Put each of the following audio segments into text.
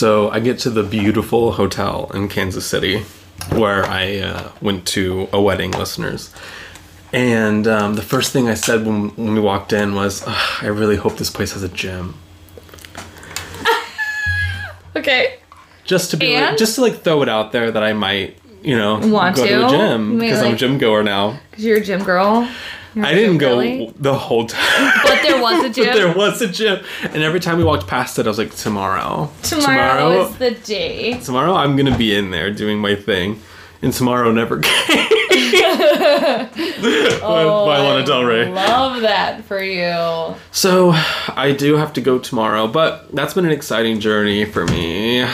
So I get to the beautiful hotel in Kansas City where I uh, went to a wedding, listeners. And um, the first thing I said when, when we walked in was, I really hope this place has a gym. Okay. Just to be like, just to like throw it out there that I might, you know, Want go to, to? a gym because I'm a gym goer now. Because you're a gym girl. You're I didn't go the whole time. But there was a gym. But there was a gym, and every time we walked past it, I was like, tomorrow, Tomorrow, is the day. tomorrow I'm gonna be in there doing my thing, and tomorrow never came. Oh, by Lana Del Rey. Love that for you. So I do have to go tomorrow, but that's been an exciting journey for me.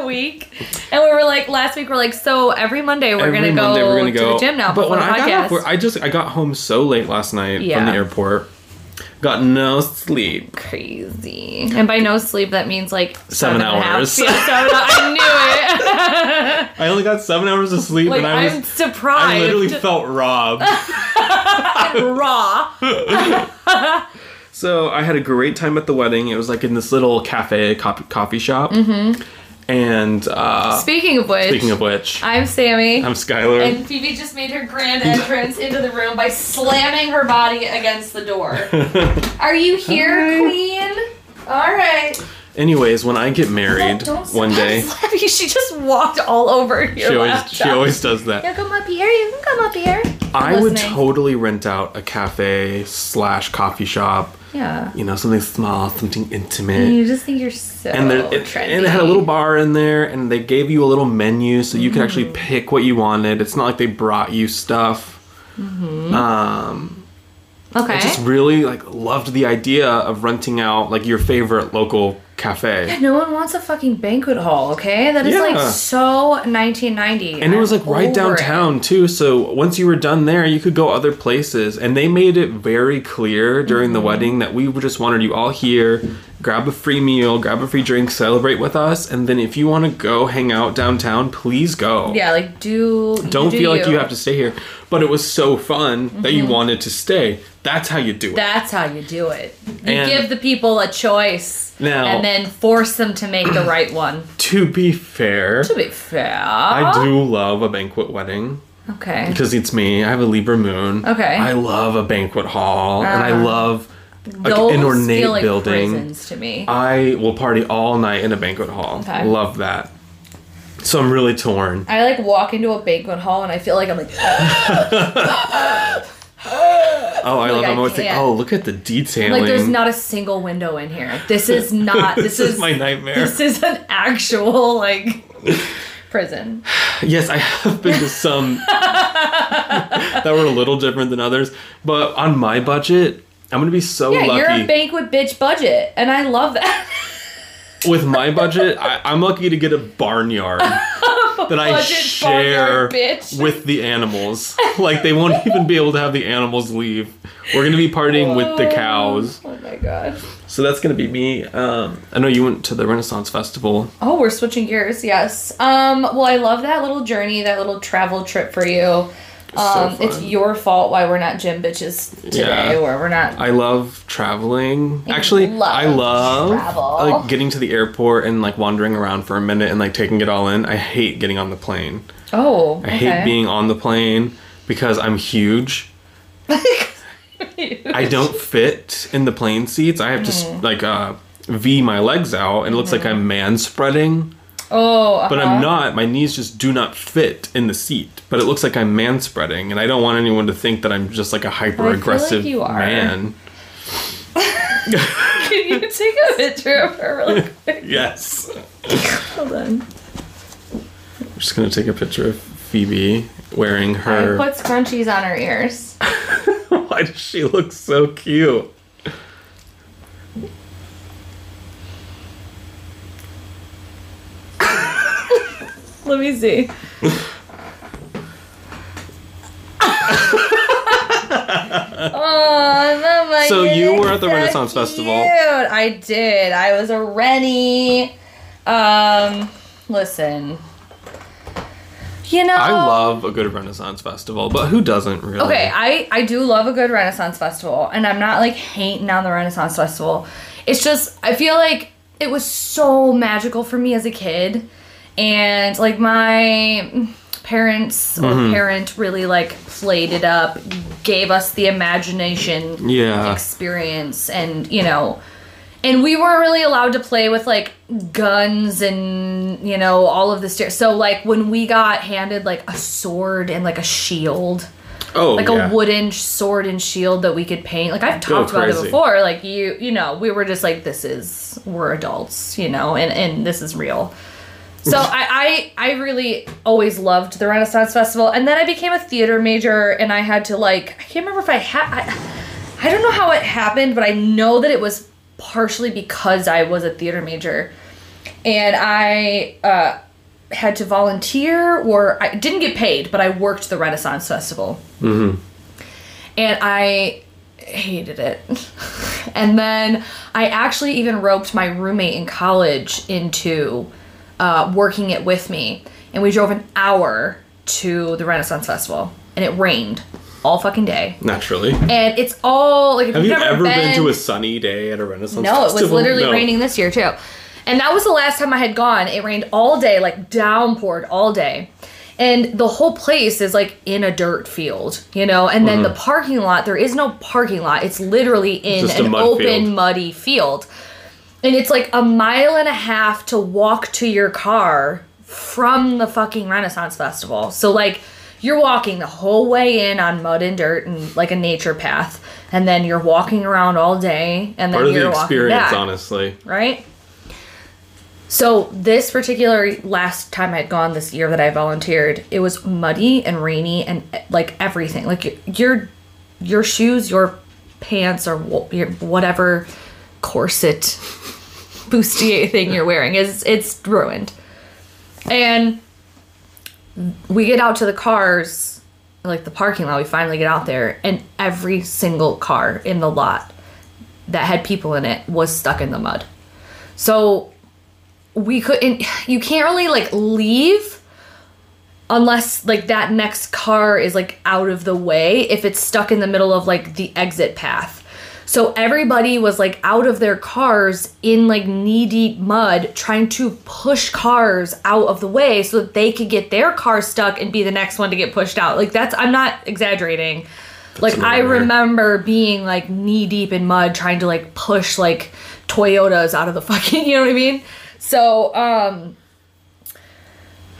It's been a week, and we were like last week. We're like, so every Monday we're Every gonna go we're gonna to go the gym now. But when I got work- I just I got home so late last night from the airport. Got no sleep. crazy, and by no sleep that means like seven hours. Yeah, seven, I knew it. I only got seven hours of sleep. Like and I was I'm surprised. I literally felt robbed. raw. So I had a great time at the wedding. It was like in this little cafe, coffee, coffee shop. Mm-hmm. And uh, Speaking of which, speaking of which, I'm Sammy. I'm Skylar. and Phoebe just made her grand entrance into the room by slamming her body against the door. Are you here, Hi. Queen? All right. Anyways, when I get married Don't one stop day, slapping. She just walked all over your she always laptop. she always does that. You come up here. You can come up here. I would listening. totally rent out a cafe slash coffee shop. Yeah. You know, something small, something intimate. You just think you're so and there, it, trendy. and it had a little bar in there, and they gave you a little menu so you could actually Mm. pick what you wanted. It's not like they brought you stuff. Mm-hmm. Um, Okay. I just really like loved the idea of renting out like your favorite local cafe. no one wants a fucking banquet hall, okay? That is Yeah. like so 1990. And it was like right downtown too. So once you were done there, you could go other places. And they made it very clear during Mm-hmm. the wedding that we just wanted you all here, grab a free meal, grab a free drink, celebrate with us. And then if you want to go hang out downtown, please go. Yeah, like do. Don't do feel like you have to stay here. But it was so fun that Mm-hmm. you wanted to stay. That's how you do it. That's how you do it. You And- give the people a choice Now- and then force them to make the right one. to be fair, To be fair. I do love a banquet wedding. Okay. because it's me. I have a Libra moon. Okay. I love a banquet hall, and I Uh-huh. love Those an ornate feel like building. prisons to me. I will party all night in a banquet hall. Okay. Love that. So I'm really torn. I like walk into a banquet hall and I feel like I'm like, Oh, I love. I I'm always like, oh, look at the detailing. like there's not a single window in here. This is not. This, this is my nightmare. This is an actual like prison. Yes, I have been to some that were a little different than others, but on my budget, I'm gonna be so lucky. Yeah, you're lucky. a banquet bitch budget, and I love that. With my budget, I, I'm lucky to get a barnyard that I share with the animals. Like they won't even be able to have the animals leave. We're gonna be partying with the cows. Oh my god. So that's gonna be me. Um, I know you went to the Renaissance Festival. Oh, we're switching gears. Yes. Um. Well, I love that little journey, that little travel trip for you. Um, so it's your fault why we're not gym bitches today, Yeah. or we're not. I love traveling. Actually, love I love travel. like getting to the airport and like wandering around for a minute and like taking it all in. I hate getting on the plane. oh, I hate being on the plane because I'm huge. I don't fit in the plane seats. I have to Mm. like uh, V my legs out, and it looks like I'm man spreading. Oh, But uh-huh. I'm not. My knees just do not fit in the seat. But it looks like I'm man spreading, and I don't want anyone to think that I'm just like a hyper aggressive are. man. Can you take a picture of her really quick? Yes. Hold on. I'm just gonna take a picture of Phoebe wearing her. I put scrunchies on her ears. Why does she look so cute? Let me see. oh, Mama, So you were at the so Renaissance Festival. I did. I was a Rennie. Um, listen. You know. I love a good Renaissance festival, but who doesn't really? Okay, I I do love a good Renaissance festival, and I'm not like hating on the Renaissance festival. It's just I feel like it was so magical for me as a kid. And like my parents or parent really like played it up, gave us the imagination Yeah. experience and you know and we weren't really allowed to play with like guns and you know all of this stuff. so like when we got handed like a sword and like a shield Oh, like yeah. a wooden sword and shield that we could paint like i've talked about it before like you you know we were just like this is we're adults you know and and this is real so I, I I really always loved the Renaissance Festival, and then I became a theater major, and I had to like I can't remember if I had I, I don't know how it happened, but I know that it was partially because I was a theater major, and I uh, had to volunteer or I didn't get paid, but I worked the Renaissance Festival, and I hated it. and then I actually even roped my roommate in college into uh, working it with me. And we drove an hour to the Renaissance Festival, and it rained all fucking day. Naturally. And it's all like Have never ever been, to a sunny day at a Renaissance festival? no, it was literally No. raining this year too. And that was the last time I had gone. It rained all day, like downpoured all day. And the whole place is like in a dirt field, you know? And then the parking lot, there is no parking lot. It's literally in Just an open, field. muddy field. And it's like a mile and a half to walk to your car from the fucking Renaissance Festival. So, like, you're walking the whole way in on mud and dirt and like a nature path. And then you're walking around all day. And then Part of you're the walking experience, back honestly. right? So this particular last time I'd gone this year that I volunteered, it was muddy and rainy and like everything, like your your shoes, your pants, or your whatever corset bustier thing you're wearing is it's ruined. And we get out to the cars, like the parking lot. We finally get out there, and every single car in the lot that had people in it was stuck in the mud. So we couldn't you can't really like leave unless like that next car is like out of the way if it's stuck in the middle of like the exit path. So everybody was like out of their cars in like knee deep mud trying to push cars out of the way so that they could get their car stuck and be the next one to get pushed out. Like that's I'm not exaggerating. Like I remember being like knee deep in mud trying to like push like Toyotas out of the fucking, you know what I mean? So, um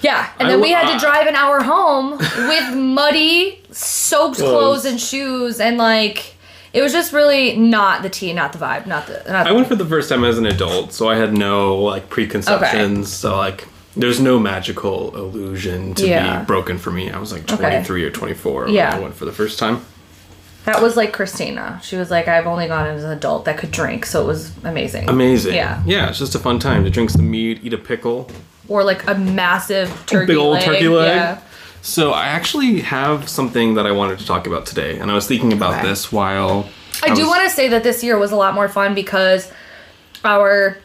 yeah, and then we had to drive an hour home with muddy, soaked Clothes. clothes and shoes and like it was just really not the tea, not the vibe, not the not I went for the first time as an adult, so I had no like preconceptions. So like, there's no magical illusion to Yeah. be broken for me. I was like Okay. 23 or 24 when Yeah. I went for the first time. That was like Christina. She was like, I've only gone as an adult that could drink, so it was amazing. Amazing. Yeah. Yeah, it's just a fun time to drink some mead, eat a pickle, Or like a massive turkey leg. big old leg. turkey leg. Yeah. So I actually have something that I wanted to talk about today, and I was thinking about Okay. this while I do was- want to say that this year was a lot more fun because our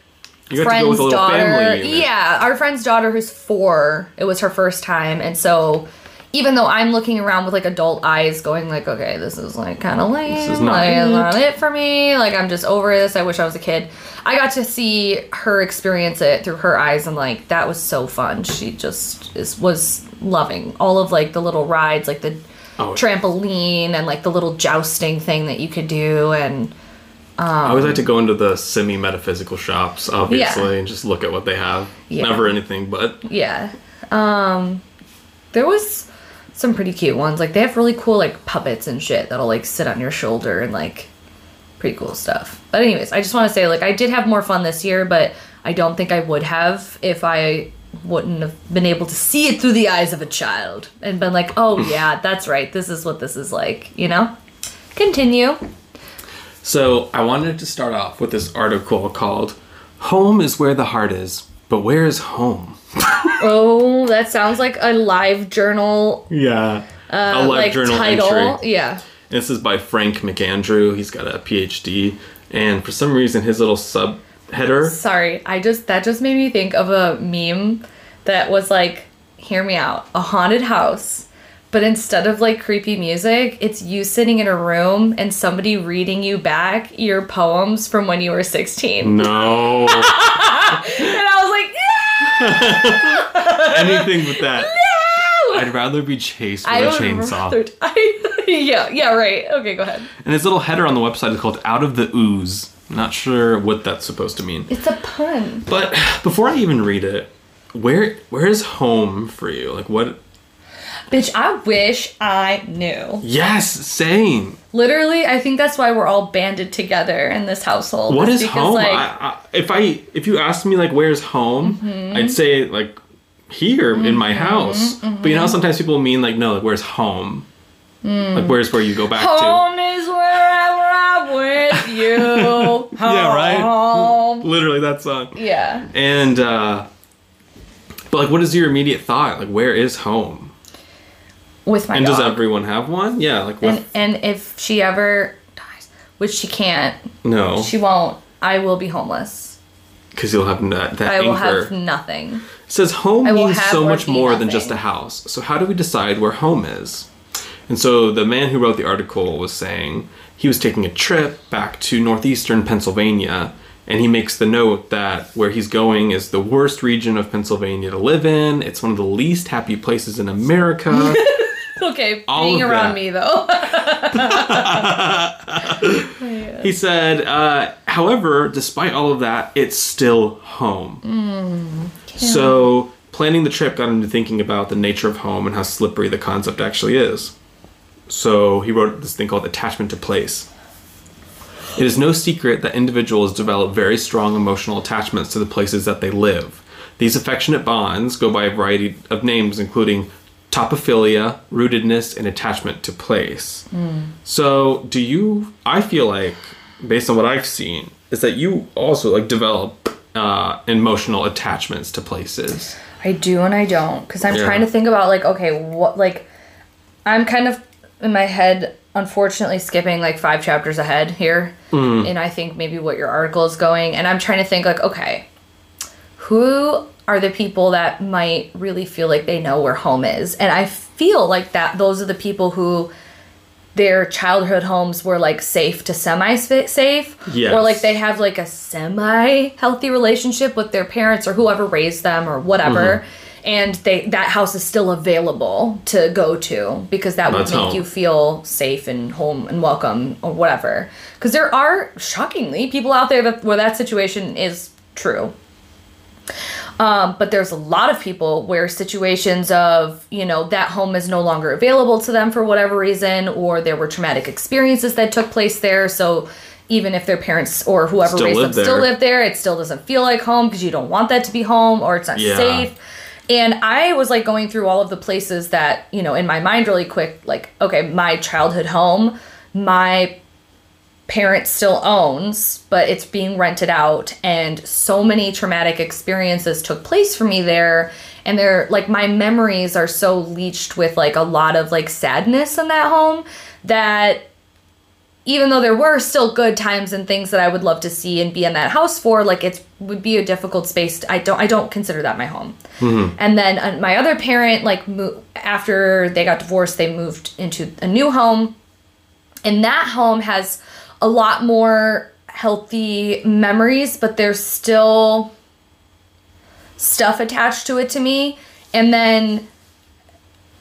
you got to go friend's daughter, yeah, our friend's daughter who's four. It was her first time, and so even though I'm looking around with like adult eyes, going like, okay, this is like kind of lame. This is not like, it. not it for me. Like I'm just over this. I wish I was a kid. I got to see her experience it through her eyes, and like that was so fun. She just is was loving all of like the little rides, like the Oh. trampoline and like the little jousting thing that you could do, and I always like to go into the semi metaphysical shops, obviously, and just look at what they have. Yeah. Never anything but. Yeah. Um there was some pretty cute ones. Like they have really cool like puppets and shit that'll like sit on your shoulder and like pretty cool stuff. But anyways, I just want to say like I did have more fun this year, but I don't think I would have if I wouldn't have been able to see it through the eyes of a child and been like, "Oh yeah, that's right. This is what this is like," you know? Continue. So I wanted to start off with this article called "Home is where the heart is, but where is home?" Oh, that sounds like a live journal Yeah. uh, a live like journal title. entry. Yeah. This is by Frank McAndrew. He's got a PhD, and for some reason, his little subheader. Sorry, I just that just made me think of a meme that was like, hear me out. A haunted house, but instead of like creepy music, it's you sitting in a room and somebody reading you back your poems from when you were 16. No. And I was like, yeah! Anything but that. No! I'd rather be chased with I a chainsaw. rather- I, yeah, yeah, right. Okay, go ahead. And his little header on the website is called Out of the Ooze. Not sure what that's supposed to mean. It's a pun. But before I even read it, where where is home for you? Like what Bitch, I wish I knew. Yes, same. Literally, I think that's why we're all banded together in this household. What is because, home? Like, I, I, if I if you asked me like where's home, Mm-hmm. I'd say like here in my house. But mm-hmm. you know sometimes people mean like no, like where's home? Like where's where you go back to? Mm. home is wherever I'm with you. Yeah, right? Literally that song. Yeah. And uh but like what is your immediate thought? Like where is home? With my And dog. does everyone have one? Yeah, like with and and if she ever dies, which she can't, no, she won't. I will be homeless. because you'll have that, that I will anchor. have nothing. It says home means so much more than just a house. So how do we decide where home is? And so the man who wrote the article was saying he was taking a trip back to northeastern Pennsylvania and he makes the note that where he's going is the worst region of Pennsylvania to live in. It's one of the least happy places in America. Okay, All being around that. me though. he said, uh, however, despite all of that, it's still home. So, planning the trip got him to thinking about the nature of home and how slippery the concept actually is. So, he wrote this thing called attachment to place. It is no secret that individuals develop very strong emotional attachments to the places that they live. These affectionate bonds go by a variety of names, including topophilia, rootedness, and attachment to place. So, do you? I feel like, based on what I've seen, is that you also like develop uh, emotional attachments to places. I do and I don't because I'm Yeah. trying to think about like okay what like I'm kind of in my head unfortunately skipping like five chapters ahead here and I think maybe what your article is going and I'm trying to think like okay who are the people that might really feel like they know where home is and I feel like that those are the people who their childhood homes were like safe to semi safe Yes. or like they have like a semi healthy relationship with their parents or whoever raised them or whatever Mm-hmm. and they that house is still available to go to because that would make home. you feel safe and home and welcome or whatever because there are shockingly people out there that where that situation is true um, but there's a lot of people where situations of, you know, that home is no longer available to them for whatever reason, or there were traumatic experiences that took place there. So even if their parents or whoever Still raised them live still there. live there, it still doesn't feel like home because you don't want that to be home or it's not Yeah. safe. And I was like going through all of the places that, you know, in my mind really quick, like, okay, my childhood home, my parent still owns, but it's being rented out. And so many traumatic experiences took place for me there. And they're like, my memories are so leached with like a lot of like sadness in that home that even though there were still good times and things that I would love to see and be in that house for, like it would be a difficult space. To, I don't I don't consider that my home. And then uh, my other parent, like mo- after they got divorced, they moved into a new home, and that home has a lot more healthy memories, but there's still stuff attached to it to me. And then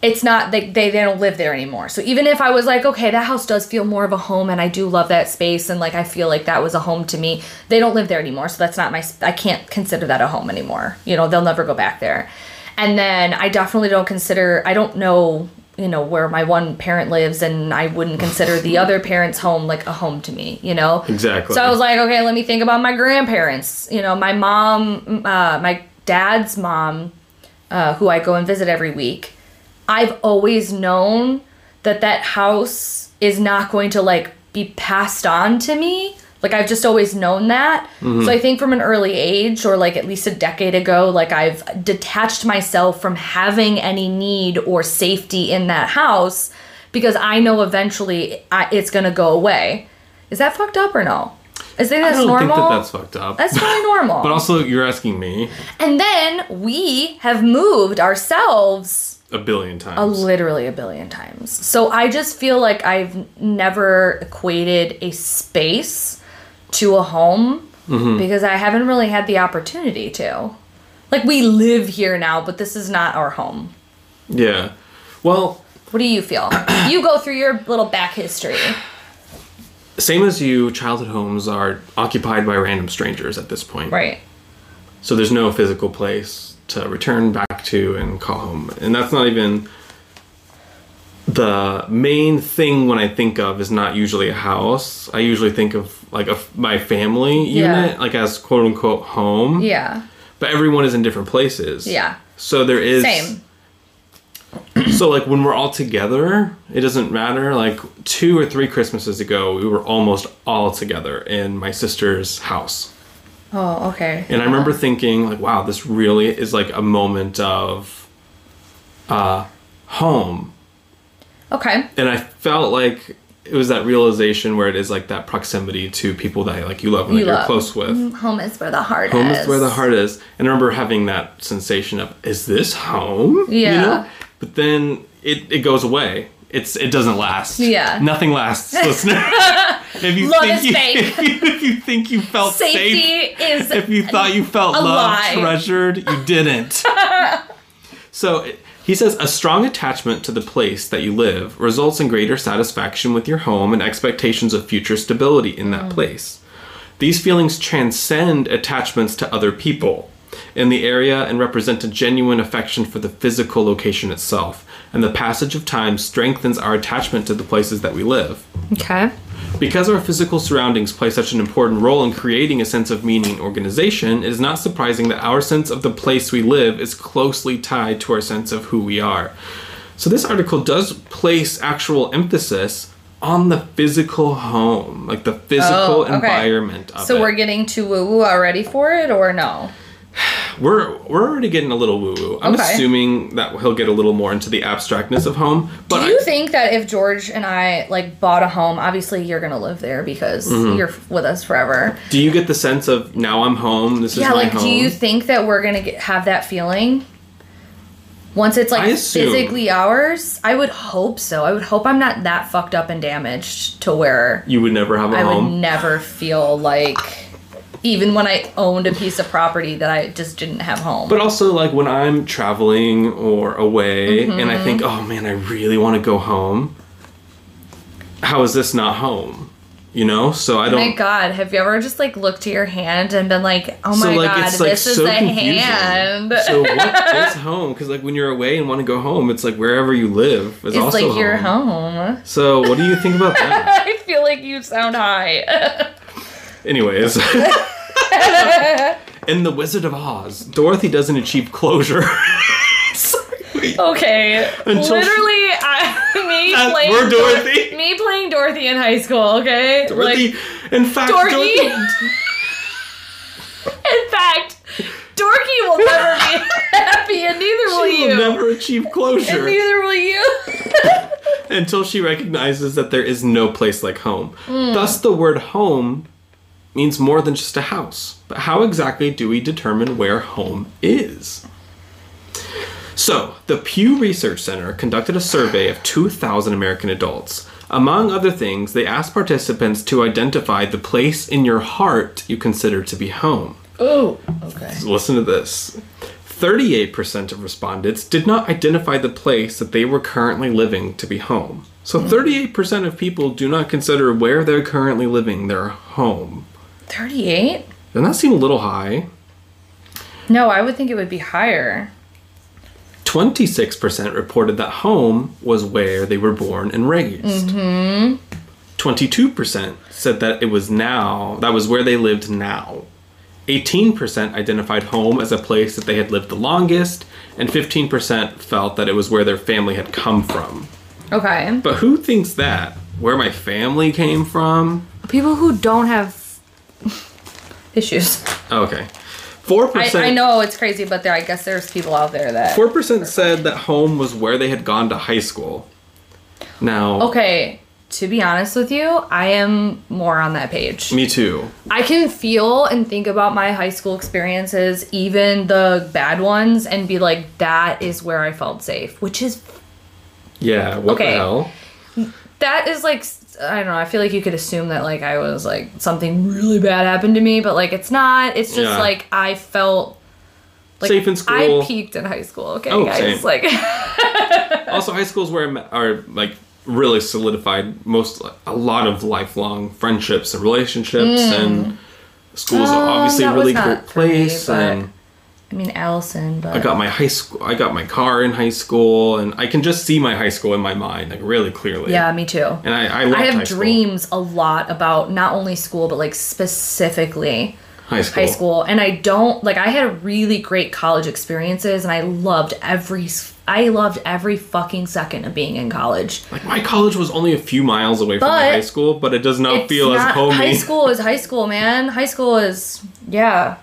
it's not they, they they don't live there anymore. So even if I was like, okay, that house does feel more of a home and I do love that space and like I feel like that was a home to me, they don't live there anymore. So that's not my I can't consider that a home anymore. You know, they'll never go back there. And then I definitely don't consider I don't know, you know, where my one parent lives and I wouldn't consider the other parent's home like a home to me, you know? Exactly. So I was like, okay, let me think about my grandparents. You know, my mom, uh, my dad's mom, uh, who I go and visit every week. I've always known that that house is not going to like be passed on to me. Like I've just always known that. So mm-hmm. I think from an early age or like at least a decade ago, like I've detached myself from having any need or safety in that house because I know eventually I, it's going to go away. Is that fucked up or no? Is that I don't normal? think that that's fucked up. That's probably normal. but also, you're asking me. And then we have moved ourselves a billion times. a times. literally a billion times. So I just feel like I've never equated a space to a home Mm-hmm. because I haven't really had the opportunity to. Like we live here now, but this is not our home. yeah. Well, What do you feel? you go through your little back history. same as you, childhood homes are occupied by random strangers at this point. Right. So there's no physical place to return back to and call home. And that's not even the main thing when I think of is not usually a house. I usually think of like a, my family Yeah. unit, like as quote unquote home. Yeah. But everyone is in different places. Yeah. So there is Same. So like when we're all together, it doesn't matter. Like two or three Christmases ago, we were almost all together in my sister's house. Oh, okay. And I remember thinking, like, wow, this really is like a moment of uh, home. Okay. And I felt like it was that realization where it is like that proximity to people that like you love and You that you're close with. Mm-hmm. Home is where the heart Home is. Home is where the heart is. And I remember having that sensation of, is this home? You Yeah. know? But then it, it goes away. It's it doesn't last. Yeah. Nothing lasts, listener. if you Love think is you, fake. If you, if you think you felt Safety safe, is if you thought you felt loved, lie. treasured, you didn't. so it- he says a strong attachment to the place that you live results in greater satisfaction with your home and expectations of future stability in that mm. place. These feelings transcend attachments to other people in the area and represent a genuine affection for the physical location itself. And the passage of time strengthens our attachment to the places that we live. Okay. Because our physical surroundings play such an important role in creating a sense of meaning and organization, it is not surprising that our sense of the place we live is closely tied to our sense of who we are. So, this article does place actual emphasis on the physical home, like the physical Oh, okay. environment So it. we're getting too woo woo already for it, or no? We're we're already getting a little woo woo. I'm Okay. assuming that he'll get a little more into the abstractness of home, but Do you I- think that if George and I like bought a home, obviously you're gonna live there because Mm-hmm. you're with us forever. do you get the sense of now I'm home? This is yeah, my like home. do you think that we're gonna get, have that feeling once it's like physically ours? I would hope so. I would hope I'm not that fucked up and damaged to where you would never have a I would home? never feel like even when I owned a piece of property that I just didn't have home. But also, like when I'm traveling or away and Mm-hmm. I think, oh man, I really want to go home. How is this not home? You know? So I don't. Oh my God, have you ever just like looked to your hand and been like, oh so my like god, it's like this is so the confusing. hand? so what is home? Because like when you're away and want to go home, it's like wherever you live is it's also like your home. home. So what do you think about that? I feel like you sound high. Anyways. In The Wizard of Oz, Dorothy doesn't achieve closure. Sorry, okay. Until Literally, I, me That's- playing we're Dor- Dorothy. me playing Dorothy in high school, okay? Dorothy, Like in fact, Dorky. Dorothy, in fact, Dorky will never be happy and neither will she you. will never achieve and closure neither will you. until she recognizes that there is no place like home. Hmm. Thus, the word home means more than just a house. But how exactly do we determine where home is? So, the Pew Research Center conducted a survey of 2,000 American adults. Among other things, they asked participants to identify the place in your heart you consider to be home. Oh, Okay. Listen to this. 38% of respondents did not identify the place that they were currently living to be home. So 38% of people do not consider where they're currently living their home. 38? Doesn't that seem a little high? No, I would think it would be higher. 26% reported that home was where they were born and raised. Mm-hmm. 22% said that it was now, that was where they lived now. 18% identified home as a place that they had lived the longest, and 15% felt that it was where their family had come from. Okay. But who thinks that? Where my family came from? People who don't have issues. Oh, okay. 4% I, I know it's crazy, but there, I guess there's people out there that. 4% said that home was where they had gone to high school. Now, Okay, to be honest with you, I am more on that page. Me too. I can feel and think about my high school experiences, even the bad ones, and be like, that is where I felt safe, which is Yeah. What Okay. the hell? That is like I don't know. I feel like you could assume that like I was like something really bad happened to me, but like it's not. It's just Yeah. like I felt like Safe in school. I peaked in high school. Okay, Oh, guys. same. Like also, high schools where I met are like really solidified most a lot of lifelong friendships and relationships and schools are Um, obviously a that was really not great for me, place but- and I mean Allison, but I got my high school I got my car in high school and I can just see my high school in my mind like really clearly. yeah, me too. And I I, I have dreams a lot about not only school but like specifically High school. high school and I don't like I had really great college experiences and I loved every I loved every fucking second of being in college. Like my college was only a few miles away from my high school, but it does not feel as not- homey. High school is high school, man. High school is yeah.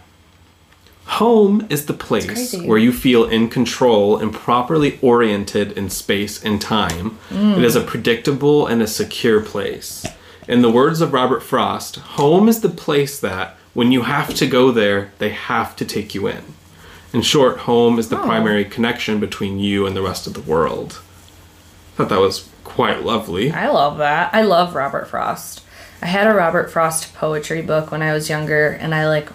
Home is the place where you feel in control and properly oriented in space and time. Mm. It is a predictable and a secure place. In the words of Robert Frost, home is the place that, when you have to go there, they have to take you in. In short, home is the Oh. primary connection between you and the rest of the world. I thought that was quite lovely. I love that. I love Robert Frost. I had a Robert Frost poetry book when I was younger and I like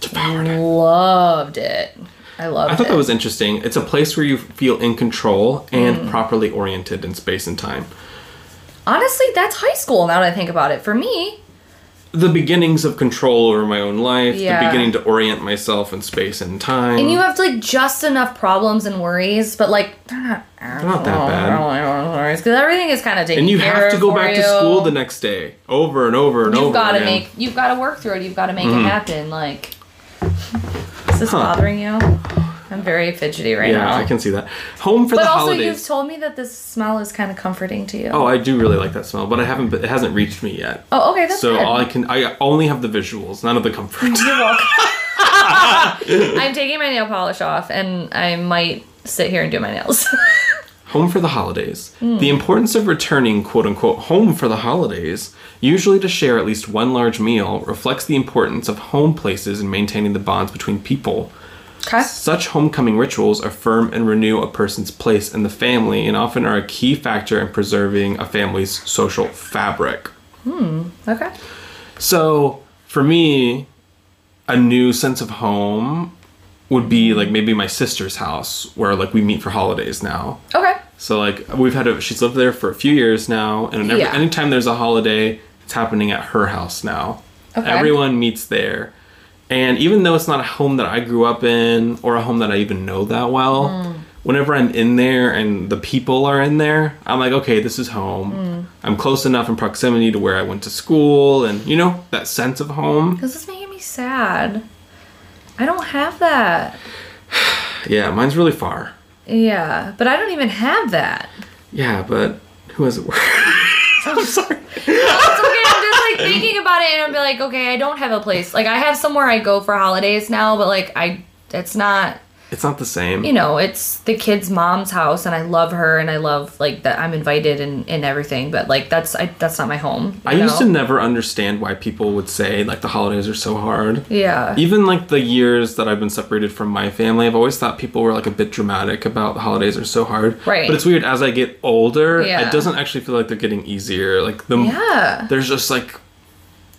Devoured it. loved it. I loved it. I thought it. that was interesting. It's a place where you feel in control and mm. properly oriented in space and time. Honestly, that's high school now that I think about it. For me, the beginnings of control over my own life, Yeah. the beginning to orient myself in space and time. and you have like just enough problems and worries, but like they're not they're not that bad. because everything is kind of taken And you have to go back to school the next day, over and over and over. You've got to make you've got to work through it. You've got to make it mm-hmm. happen. Like, is this Huh. bothering you? I'm very fidgety right yeah, now. Yeah, I can see that. Home for but the holidays. But also, you've told me that this smell is kind of comforting to you. oh, I do really like that smell, but I haven't. It hasn't reached me yet. Oh, okay, that's so good. all I can, I only have the visuals, none of the comfort. You're welcome. I'm taking my nail polish off, and I might sit here and do my nails. home for the holidays. Hmm. The importance of returning quote unquote home for the holidays, usually to share at least one large meal, reflects the importance of home places in maintaining the bonds between people. okay. Such homecoming rituals affirm and renew a person's place in the family and often are a key factor in preserving a family's social fabric. Hmm. Okay. So, for me, a new sense of home would be like maybe my sister's house where like we meet for holidays now. Okay. So like we've had a she's lived there for a few years now and every, Yeah. anytime there's a holiday, it's happening at her house now. Okay. Everyone meets there. And even though it's not a home that I grew up in or a home that I even know that well, Hmm. whenever I'm in there and the people are in there, I'm like, okay, this is home. Hmm. I'm close enough in proximity to where I went to school and you know, that sense of home. This is making me sad. I don't have that. Yeah, mine's really far. Yeah, but I don't even have that. Yeah, but who has it worse? I'm sorry. It's okay. I'm just like thinking about it, and I'm like, okay, I don't have a place. Like I have somewhere I go for holidays now, but like I, it's not. It's not the same. You know, it's the kid's mom's house, and I love her, and I love like that I'm invited and, and everything. But like that's I that's not my home. I you used to never understand why people would say like the holidays are so hard. Yeah. Even like the years that I've been separated from my family, I've always thought people were like a bit dramatic about the holidays are so hard. Right. But it's weird as I get older, Yeah. it doesn't actually feel like they're getting easier. Like the Yeah. there's just like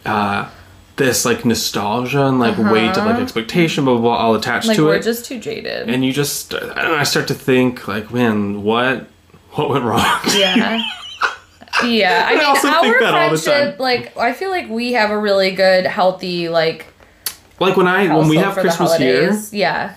uh this like nostalgia and like weight of like expectation, blah blah blah, all attached Uh-huh. Like to we're it. just too jaded. and you just and I start to think like, man, what what went wrong? Yeah. Yeah, I I mean, also our think that all the friendship, time. like, I feel like we have a really good, healthy, like, like when I when we have Christmas here. Yeah.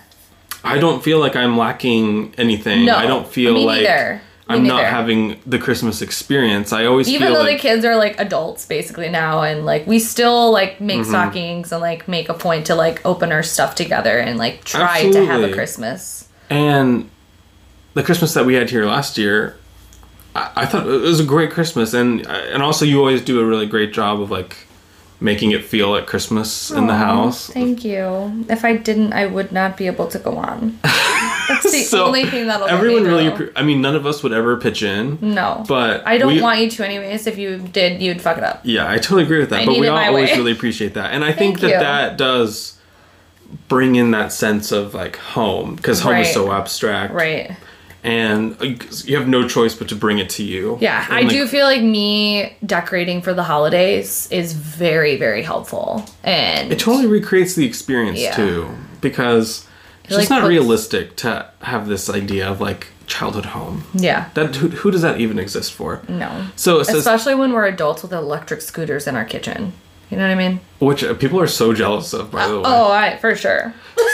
I don't feel like I'm lacking anything. No, I don't feel me like neither. Me I'm not having the Christmas experience. I always Even feel though like the kids are like adults basically now, and like we still like make Mm-hmm. stockings and like make a point to like open our stuff together and like try to have a Christmas. and the Christmas that we had here last year, I, I thought it was a great Christmas, and and also you always do a really great job of like making it feel like Christmas in the house. Thank you. If I didn't, I would not be able to go on. That's the only thing that'll everyone really. I mean, none of us would ever pitch in. No. But I don't we- want you to anyways. If you did, you'd fuck it up. Yeah, I totally agree with that. I but we all always way. really appreciate that, and I think that you. that does bring in that sense of like home because home is so abstract, Right. And you have no choice but to bring it to you. Yeah, And, I like, do feel like me decorating for the holidays is very, very helpful. And It totally recreates the experience Yeah. too, because it's like, not puts- realistic to have this idea of like childhood home. yeah, That who, who does that even exist for? no. So it says, Especially when we're adults with electric scooters in our kitchen. You know what I mean? which uh, people are so jealous of, by the way. Oh, I for sure.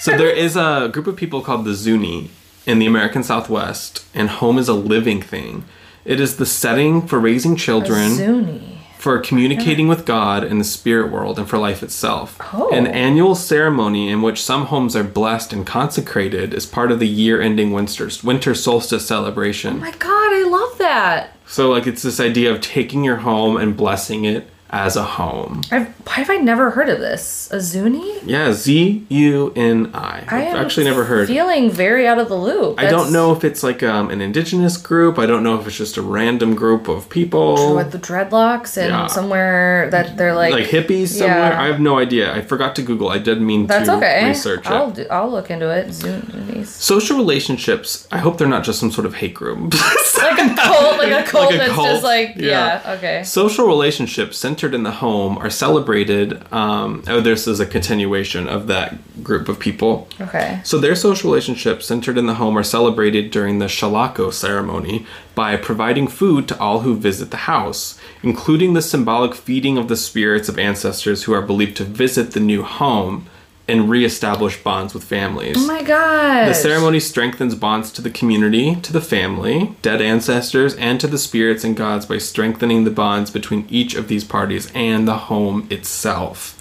So there is a group of people called the Zuni in the American Southwest, and home is a living thing. It is the setting for raising children, Zuni. For communicating with God in the spirit world, and for life itself. Oh. An annual ceremony in which some homes are blessed and consecrated is part of the year-ending winter winter solstice celebration. Oh my god, I love that. so like it's this idea of taking your home and blessing it as a home. I've, why have I never heard of this? A Zuni? Yeah, Z U N I. I've actually never heard. Feeling very out of the loop. I don't know if it's like um, an indigenous group. I don't know if it's just a random group of people, With the dreadlocks and Yeah. somewhere that they're like. like hippies somewhere. Yeah. I have no idea. I forgot to Google. I did mean That's to okay. research it. I'll do, I'll look into it. Zunis. Social relationships. I hope they're not just some sort of hate group. Like a cult, like a cult like a that's cult, just like yeah. yeah. okay. Social relationships centered in the home are celebrated. Um, oh, this is a continuation of that group of people. Okay. So their social relationships centered in the home are celebrated during the shalako ceremony by providing food to all who visit the house, including the symbolic feeding of the spirits of ancestors who are believed to visit the new home and reestablish bonds with families. Oh my god. The ceremony strengthens bonds to the community, to the family, dead ancestors, and to the spirits and gods by strengthening the bonds between each of these parties and the home itself.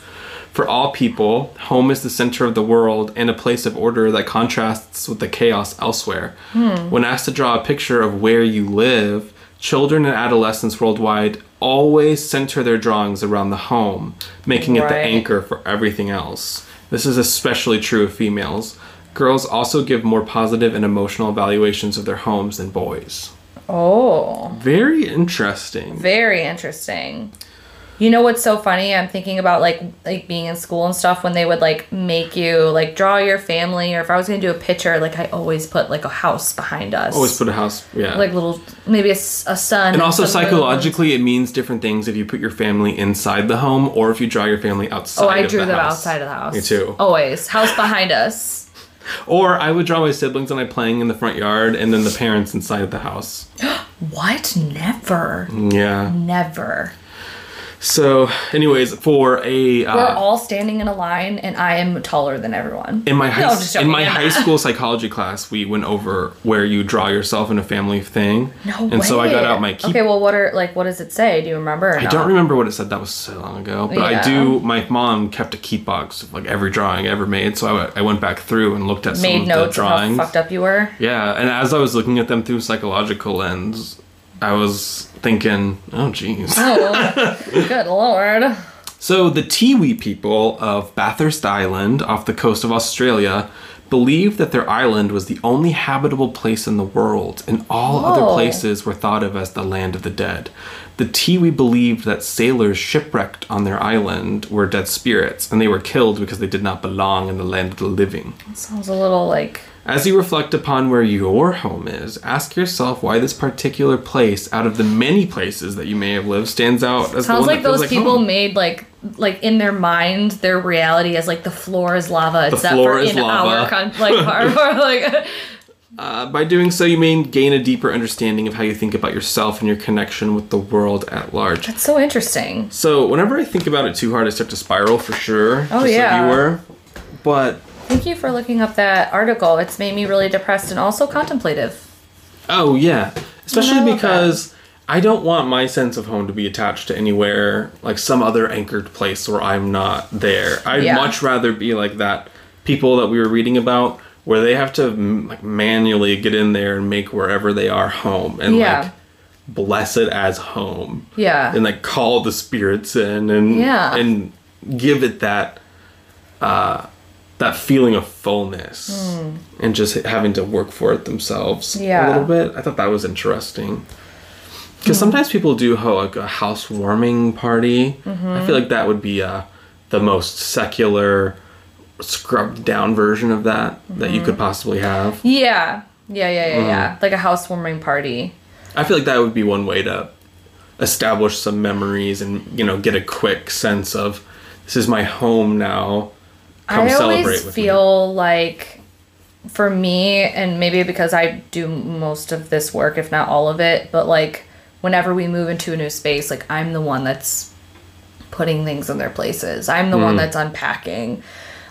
For all people, home is the center of the world and a place of order that contrasts with the chaos elsewhere. Hmm. When asked to draw a picture of where you live, children and adolescents worldwide always center their drawings around the home, making it the anchor for everything else. This is especially true of females. Girls also give more positive and emotional evaluations of their homes than boys. oh, Very interesting. very interesting. You know what's so funny? I'm thinking about like like being in school and stuff when they would like make you like draw your family or if I was gonna do a picture, like I always put like a house behind us. Always put a house, yeah. like little maybe a sun and also psychologically, it means different things if you put your family inside the home or if you draw your family oh, outside. Oh, I drew the them house. outside of the house. Me too. Always house behind us. Or I would draw my siblings and I playing in the front yard, and then the parents inside of the house. What? Never. Yeah. Never. So, anyways, for a We're uh, all standing in a line, and I am taller than everyone. in my high No, in my high school psychology class, we went over where you draw yourself in a family thing. No and so I got way. out my key Okay, well, what are like? What does it say? Do you remember? I don't remember what it said. That was so long ago. But I do. My mom kept a keep box of like every drawing I ever made. So I, w- I went back through and looked at some Made of notes the of how drawings. fucked up you were. Yeah, and as I was looking at them through psychological lens, I was thinking, oh jeez. Oh, good lord. So the Tiwi people of Bathurst Island off the coast of Australia believed that their island was the only habitable place in the world, and all other oh. places were thought of as the land of the dead. The Tiwi believed that sailors shipwrecked on their island were dead spirits, and they were killed because they did not belong in the land of the living. Sounds a little like As you reflect upon where your home is, ask yourself why this particular place, out of the many places that you may have lived, stands out as the one like that feels those people home. made like like in their mind their reality is like the floor is lava except floor for is in lava. our con- like our, our, like Uh, by doing so, you may gain a deeper understanding of how you think about yourself and your connection with the world at large. it's so interesting. So, whenever I think about it too hard, I start to spiral for sure. Oh, just yeah. Like you were. But, Thank you for looking up that article. It's made me really depressed and also contemplative. oh, yeah. Especially I because I don't want my sense of home to be attached to anywhere, like some other anchored place where I'm not there. I'd Yeah. much rather be like that people that we were reading about where they have to like manually get in there and make wherever they are home and Yeah. like bless it as home. Yeah. and like call the spirits in and Yeah. and give it that uh that feeling of fullness and just having to work for it themselves a. Yeah. Hmm. little bit. I thought that was interesting. Because sometimes people do ho- like a housewarming party. Mm-hmm. I feel like that would be uh, the most secular, scrubbed down version of that that you could Mm-hmm. possibly have. Yeah. Yeah, yeah, yeah, yeah. Mm-hmm. Like a housewarming party. I feel like that would be one way to establish some memories and you know get a quick sense of this is my home now. Come I celebrate always with me. feel like for me and maybe because I do most of this work if not all of it, but like whenever we move into a new space, like I'm the one that's putting things in their places. I'm the one Mm. that's unpacking.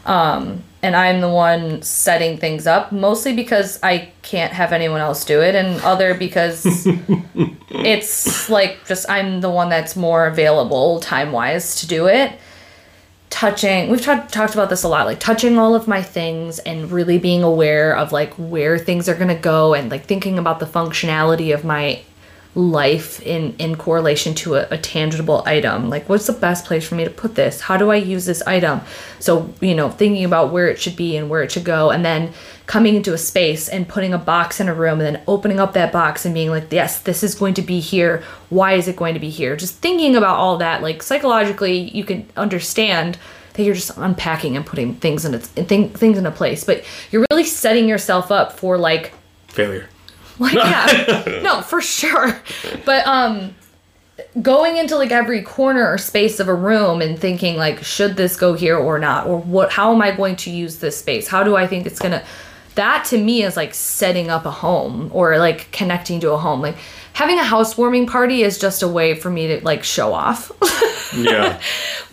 Um and I'm the one setting things up mostly because I can't have anyone else do it and other because it's like just I'm the one that's more available time wise to do it touching we've talked talked about this a lot like touching all of my things and really being aware of like where things are going to go and like thinking about the functionality of my life in in correlation to a, a tangible item. Like what's the best place for me to put this? How do i use this item? So you know thinking about where it should be and where it should go and then coming into a space and putting a box in a room and then opening up that box and being like yes this is going to be here. Why is it going to be here? Just thinking about all that like psychologically you can understand that you're just unpacking and putting things in its thing, things in a place but you're really setting yourself up for like failure. Like yeah. No for sure. But um going into like every corner or space of a room and thinking like should this go here or not? Or what how am i going to use this space? How do i think it's gonna that to me is like setting up a home or like connecting to a home. Like having a housewarming party is just a way for me to like show off. Yeah.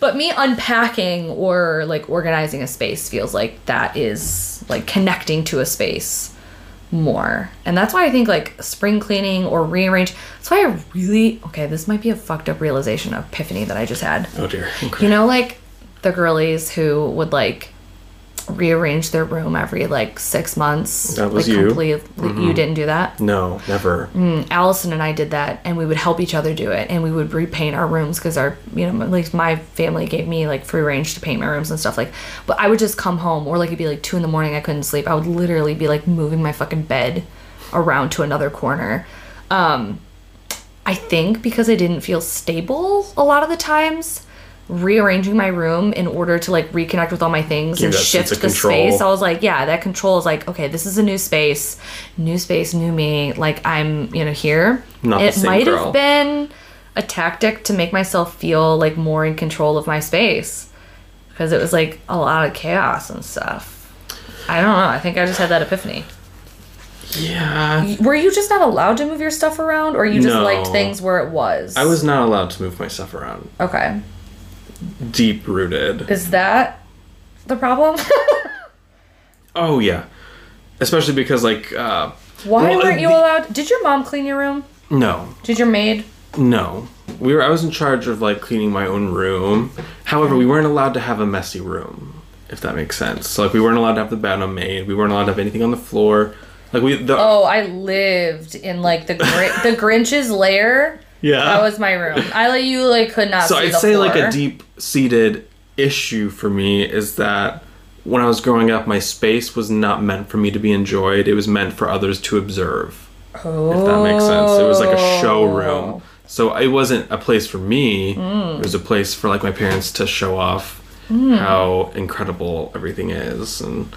but me unpacking or like organizing a space feels like that is like connecting to a space more. And that's why I think like spring cleaning or rearrange. That's why I really okay, this might be a fucked up realization of epiphany that I just had. oh dear. Okay. You know like the girlies who would like rearrange their room every like 6 months. That was like, you. Mm-hmm. Completely, You didn't do that? No, never. Allison and I did that, and we would help each other do it, and we would repaint our rooms because our, you know, at least my family gave me like free range to paint my rooms and stuff like. But I would just come home, or like it'd be like two in the morning, I couldn't sleep. I would literally be like moving my fucking bed around to another corner. Um, I think because I didn't feel stable a lot of the times, rearranging my room in order to like reconnect with all my things Give and shift the space. I was like, yeah, that control is like, okay, this is a new space, new space, new me. Like I'm, you know, here. Not it might have been a tactic to make myself feel like more in control of my space because it was like a lot of chaos and stuff. I don't know. I think I just had that epiphany. Yeah. Were you just not allowed to move your stuff around, or you just No. liked things where it was? I was not allowed to move my stuff around. Okay. Deep rooted. Is that the problem? Oh yeah. Especially because like uh Why Well, weren't you the- allowed? Did your mom clean your room? no. Did your maid? No. We were I was in charge of like cleaning my own room. However, we weren't allowed to have a messy room, if that makes sense. So like we weren't allowed to have the bed unmade. We weren't allowed to have anything on the floor. Like we the Oh, I lived in like the Gr- the Grinch's lair. yeah. That was my room. I like you like could not. so I'd say like a deep seated issue for me is that when I was growing up, my space was not meant for me to be enjoyed. It was meant for others to observe. Oh. If that makes sense. It was like a showroom. So it wasn't a place for me. Hmm. It was a place for like my parents to show off how incredible everything is and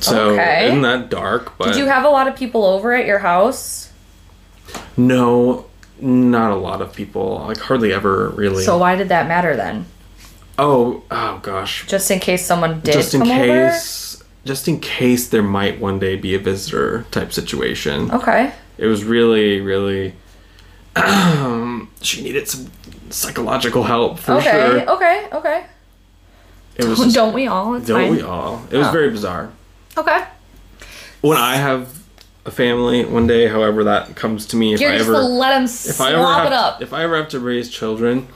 so Okay. isn't that dark? But Did you have a lot of people over at your house? no, not a lot of people. Like hardly ever really. So why did that matter then? oh, oh gosh. Just in case someone did just in case just in case there might one day be a visitor type situation. Okay. it was really really um she needed some psychological help for okay. sure Okay. Okay. it was just, Don't we all? It's don't fine. we all it was Oh. very bizarre Okay. when i have a family one day however that comes to me if You're i just ever let them if i ever have it up. if i ever have to raise children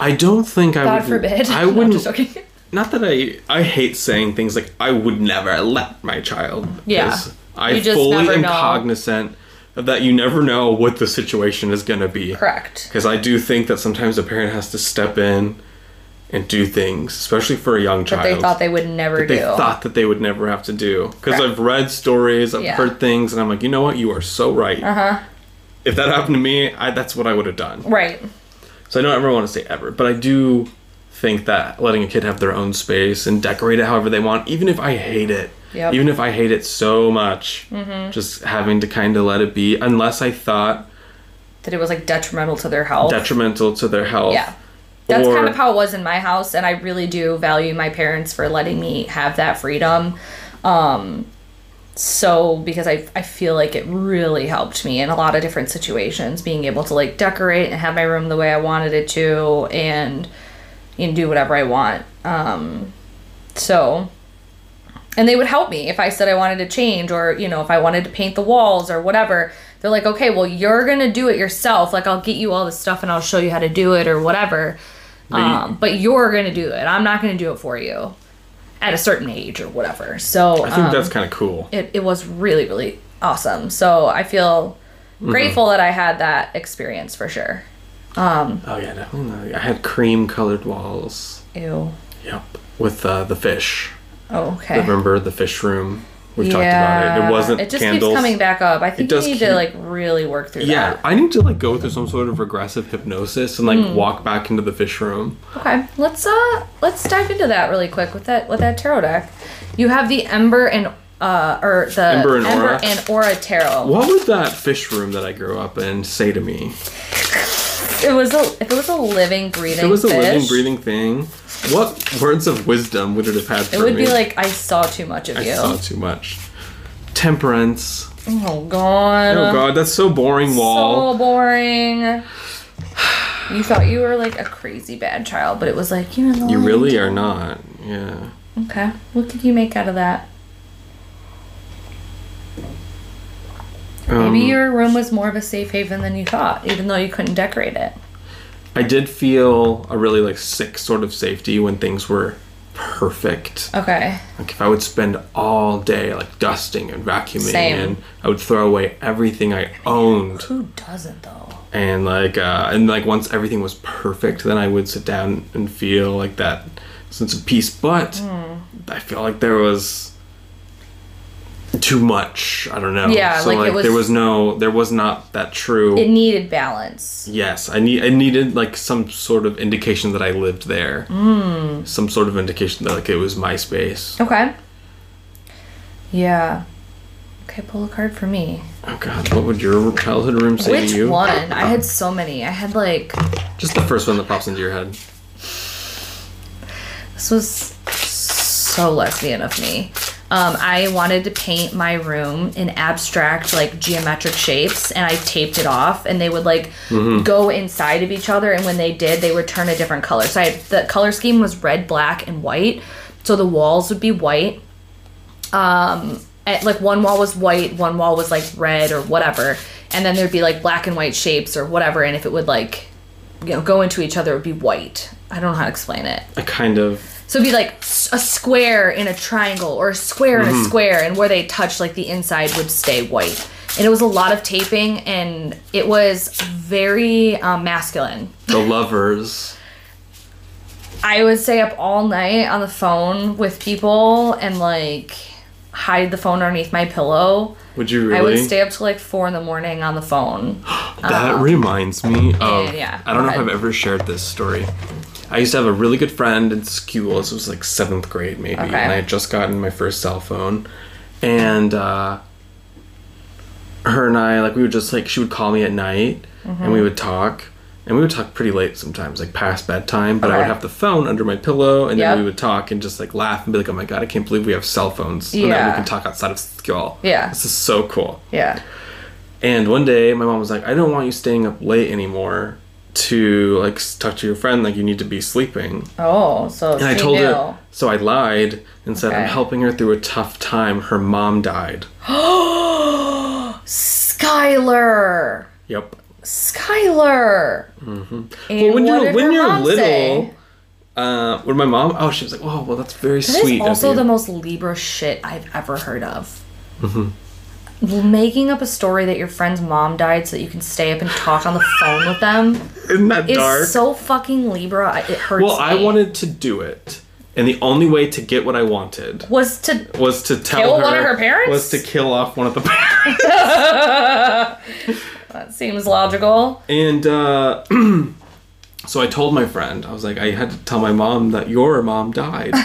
i don't think i God would forbid. i No, I'm wouldn't just joking. not that I I hate saying things like I would never let my child. Yeah. I fully never am know. cognizant of that you never know what the situation is gonna be. Correct. Because I do think that sometimes a parent has to step in and do things, especially for a young that child. they thought they would never that they do. thought that they would never have to do. Because Correct. I've read stories, I've Yeah. heard things, and I'm like, you know what? You are so right. uh huh. If that happened to me, I, that's what I would have done. Right. So I don't ever want to say ever, but I do think that letting a kid have their own space and decorate it however they want, even if I hate it, Yep. even if I hate it so much, Mm-hmm. just having to kind of let it be, unless I thought That it was like detrimental to their health. detrimental to their health. Yeah. That's Or- kind of how it was in my house, and I really do value my parents for letting me have that freedom. Um, so because I I feel like it really helped me in a lot of different situations, being able to like decorate and have my room the way I wanted it to, and you know, do whatever I want. Um, so. And they would help me if I said I wanted to change or, you know, if I wanted to paint the walls or whatever. They're like, okay, well, you're going to do it yourself. Like, I'll get you all the stuff and I'll show you how to do it or whatever. Um, but you're going to do it. I'm not going to do it for you at a certain age or whatever. So I think um, that's kind of cool. it, it was really, really awesome. So I feel Mm-hmm. grateful that I had that experience for sure. Um, Oh yeah, definitely. I had cream colored walls. ew. Yep. With uh, the fish. Oh, okay. Remember the fish room? We've talked about it. It wasn't It just candles. keeps coming back up. I think you does need keep- to like really work through Yeah, that. I need to like go through some sort of regressive hypnosis and like Hmm. walk back into the fish room. Okay, let's uh let's dive into that really quick with that with that tarot deck. You have the Ember and uh or the Ember and Aura? and Aura tarot. What would that fish room that I grew up in say to me? It was a if it was a living breathing If it was a fish, living, breathing thing, what words of wisdom would it have had for it would me? be like I saw too much of I you. I saw too much. Temperance. Oh god. Oh god, that's so boring. Wall. So boring. You thought you were like a crazy bad child, but it was like you're you really are not. Yeah. Okay. What did you make out of that? Um, Maybe your room was more of a safe haven than you thought, even though you couldn't decorate it. I did feel a really like sick sort of safety when things were perfect. Okay. Like if I would spend all day like dusting and vacuuming Same. and I would throw away everything I owned Who doesn't though? and like uh and like once everything was perfect then I would sit down and feel like that sense of peace but Hmm. I feel like there was too much I don't know Yeah, so like, like, was- there was no there was not that true It needed balance. Yes, I need. I needed like some sort of indication that I lived there. Mm. Some sort of indication that like it was my space. Okay. Yeah. Okay, pull a card for me. Oh God, what would your childhood room say Which to you? Which one? I had so many. I had like Just the first one that pops into your head. this was so lesbian of me. Um, I wanted to paint my room in abstract, like geometric shapes, and I taped it off, and they would like go inside of each other. And when they did, they would turn a different color. So I the color scheme was red, black, and white. So the walls would be white. Um, at, like one wall was white, one wall was like red or whatever, and then there'd be like black and white shapes or whatever. And if it would like, you know, go into each other, it would be white. I don't know how to explain it. I kind of. So it'd be like a square in a triangle or a square in a square, and where they touch, like the inside would stay white. And it was a lot of taping, and it was very um, masculine. The lovers. I would stay up all night on the phone with people and like hide the phone underneath my pillow. Would you really? I would stay up till like four in the morning on the phone. That reminds me of. yeah, I don't know if I've ever shared this story. I used to have a really good friend in school. This was like seventh grade, maybe, Okay. and I had just gotten my first cell phone, and uh, her and I like we would just like she would call me at night, Mm-hmm. and we would talk, and we would talk pretty late sometimes, like past bedtime. But I would have the phone under my pillow, and Yep. then we would talk and just like laugh and be like, "Oh my god, I can't believe we have cell phones, and that we can talk outside of school. Yeah. this is so cool." Yeah. And one day, my mom was like, "I don't want you staying up late anymore to like talk to your friend. Like you need to be sleeping." Oh, so And I told knew. her, so I lied and said, "I'm helping her through a tough time. Her mom died." Oh Skylar. Yep. Skylar. Mm-hmm. Well, when you're when you're little, uh, when my mom, oh, she was like, "Oh, well, that's very That sweet." also the most Libra shit I've ever heard of. Making up a story that your friend's mom died so that you can stay up and talk on the phone with them Isn't that is dark? so fucking Libra. It hurts. well, I me. wanted to do it, and the only way to get what I wanted was to was to tell Kill her one of her parents? was to kill off one of the parents. that seems logical. and uh, so I told my friend, I was like, I had to tell my mom that your mom died.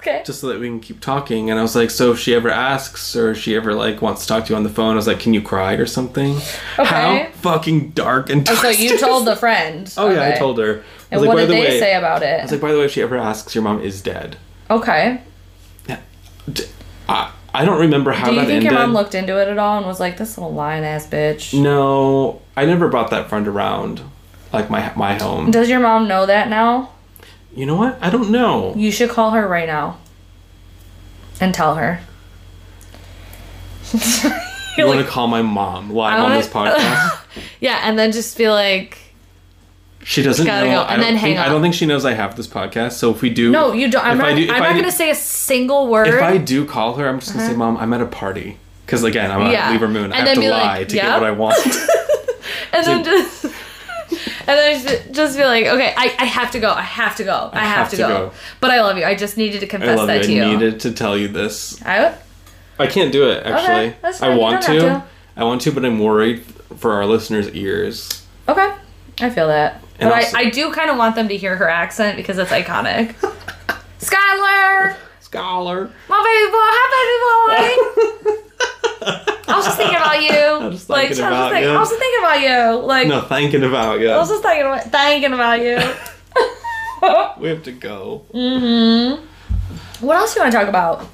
Okay. just so that we can keep talking. And I was like, so if she ever asks or she ever like wants to talk to you on the phone, I was like, can you cry or something? How fucking dark and Oh, so you told the friend. Oh yeah, I told her. I And like, what did the they way, say about it? I was like, by the way, if she ever asks, your mom is dead. Okay. Yeah. I, I don't remember how Do you that think ended. your mom looked into it at all and was like, "This little lying ass bitch"? no, I never brought that friend around, like my my home. Does your mom know that now? You know what? I don't know. You should call her right now and tell her. You want to call my mom live on wanna- this podcast? Yeah, and then just be like, She doesn't know. go, I and don't then hang think, I don't think she knows I have this podcast. So if we do, "No, you don't." I'm not. Do- I'm not gonna say a single word. If I do call her, I'm just gonna say, "Mom, I'm at a party." Because again, I'm Uh-huh. Yeah. at Libra Moon. I And have then to be like, lie to "Yep." get what I want. and then just. And then just- just be like, okay, I, I have to go. I have to go. I, have, to, go. But I love you. I just needed to I confess love that you. to you. I you. needed to tell you this. I, I can't do it actually. that's I fine, you want don't to. have to. I want to, but I'm worried for our listeners' ears. okay, I feel that. And but also- I, I do kind of want them to hear her accent because it's iconic. Skylar, Scholar. my baby boy, hi baby boy. I was just thinking about you. I was just thinking I about was think- you. I was just thinking about you. Like No, thinking about you. I was just thinking about thinking about you. we have to go. Mm-hmm. what else do you want to talk about?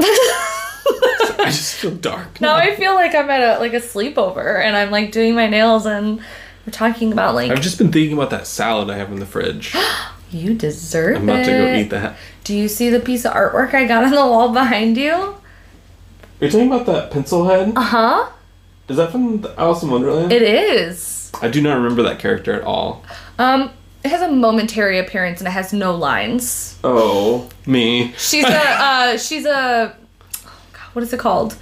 I just feel dark. Now I feel like I'm at a like a sleepover and I'm like doing my nails and we're talking about like I've just been thinking about that salad I have in the fridge. you deserve it? I'm about it. to go eat that. Do you see the piece of artwork I got on the wall behind you? Are talking about that pencil head? Uh huh. Is that from the Alice in Wonderland? It is. I do not remember that character at all. Um, it has a momentary appearance and it has no lines. Oh, me. She's a uh, she's a oh God, what is it called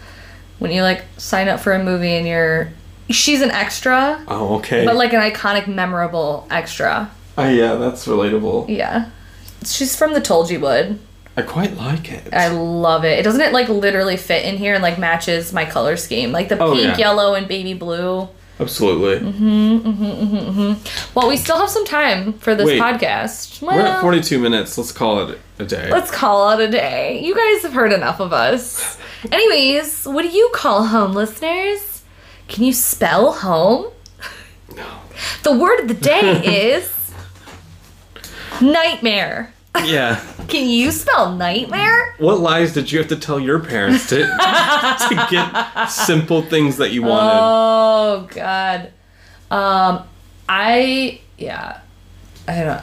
when you like sign up for a movie and you're she's an extra, Oh, okay. but like an iconic, memorable extra. Oh, yeah, that's relatable. Yeah, she's from the Tulgey Wood. I quite like it. I love it. It doesn't it like literally fit in here and like matches my color scheme, like the Oh, pink, yeah. yellow, and baby blue. Absolutely. Mm-hmm, mm-hmm, mm-hmm, well, we still have some time for this Wait. podcast. We're at 42 minutes. Let's call it a day. let's call it a day. You guys have heard enough of us. Anyways, what do you call home, listeners? Can you spell home? No. The word of the day is nightmare. Yeah. Can you spell nightmare? What lies did you have to tell your parents to, to get simple things that you wanted? Oh God. Um, I yeah, I don't.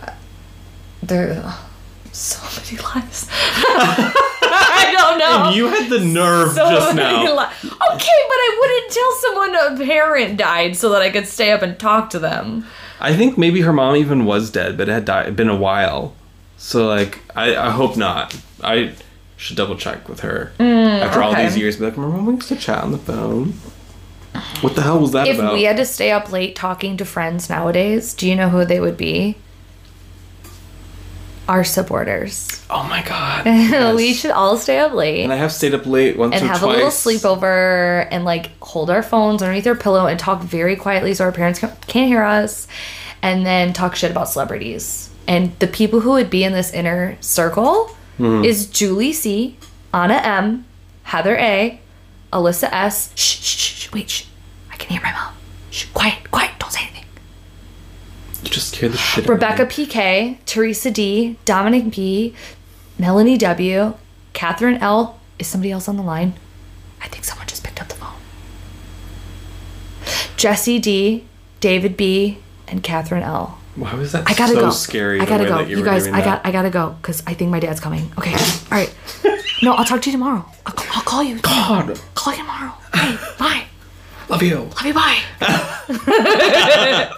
There, oh, so many lies. I don't know. And you had the nerve so just now. li- okay, but I wouldn't tell someone a parent died so that I could stay up and talk to them. I think maybe her mom even was dead, but it had died, been a while. So like, I, I hope not. I should double check with her after all Mm, these years. Be like, remember when we used to chat on the phone? What the hell was that about? If about? we had to stay up late talking to friends nowadays, do you know who they would be? Our supporters. oh my god! we should all stay up late. And I have stayed up late once and have twice. a little sleepover and like hold our phones underneath our pillow and talk very quietly so our parents can't hear us and then talk shit about celebrities and the people who would be in this inner circle Hmm. is julie c anna m heather a alyssa s. Shh shh shh, shh wait shh. I can hear my mom. Shh quiet quiet don't say anything. You just scared the shit out of rebecca pk teresa d dominic b melanie w catherine l. Is somebody else on the line? I think someone just picked up the phone. Jesse D, David B, and Catherine L. Why was that I gotta so go. scary? I gotta go. You, You, guys, I got. I gotta go because I think my dad's coming. Okay. All right. No, I'll talk to you tomorrow. I'll, I'll call you. God, Call you tomorrow. Okay. Bye. love you. Love you. Bye.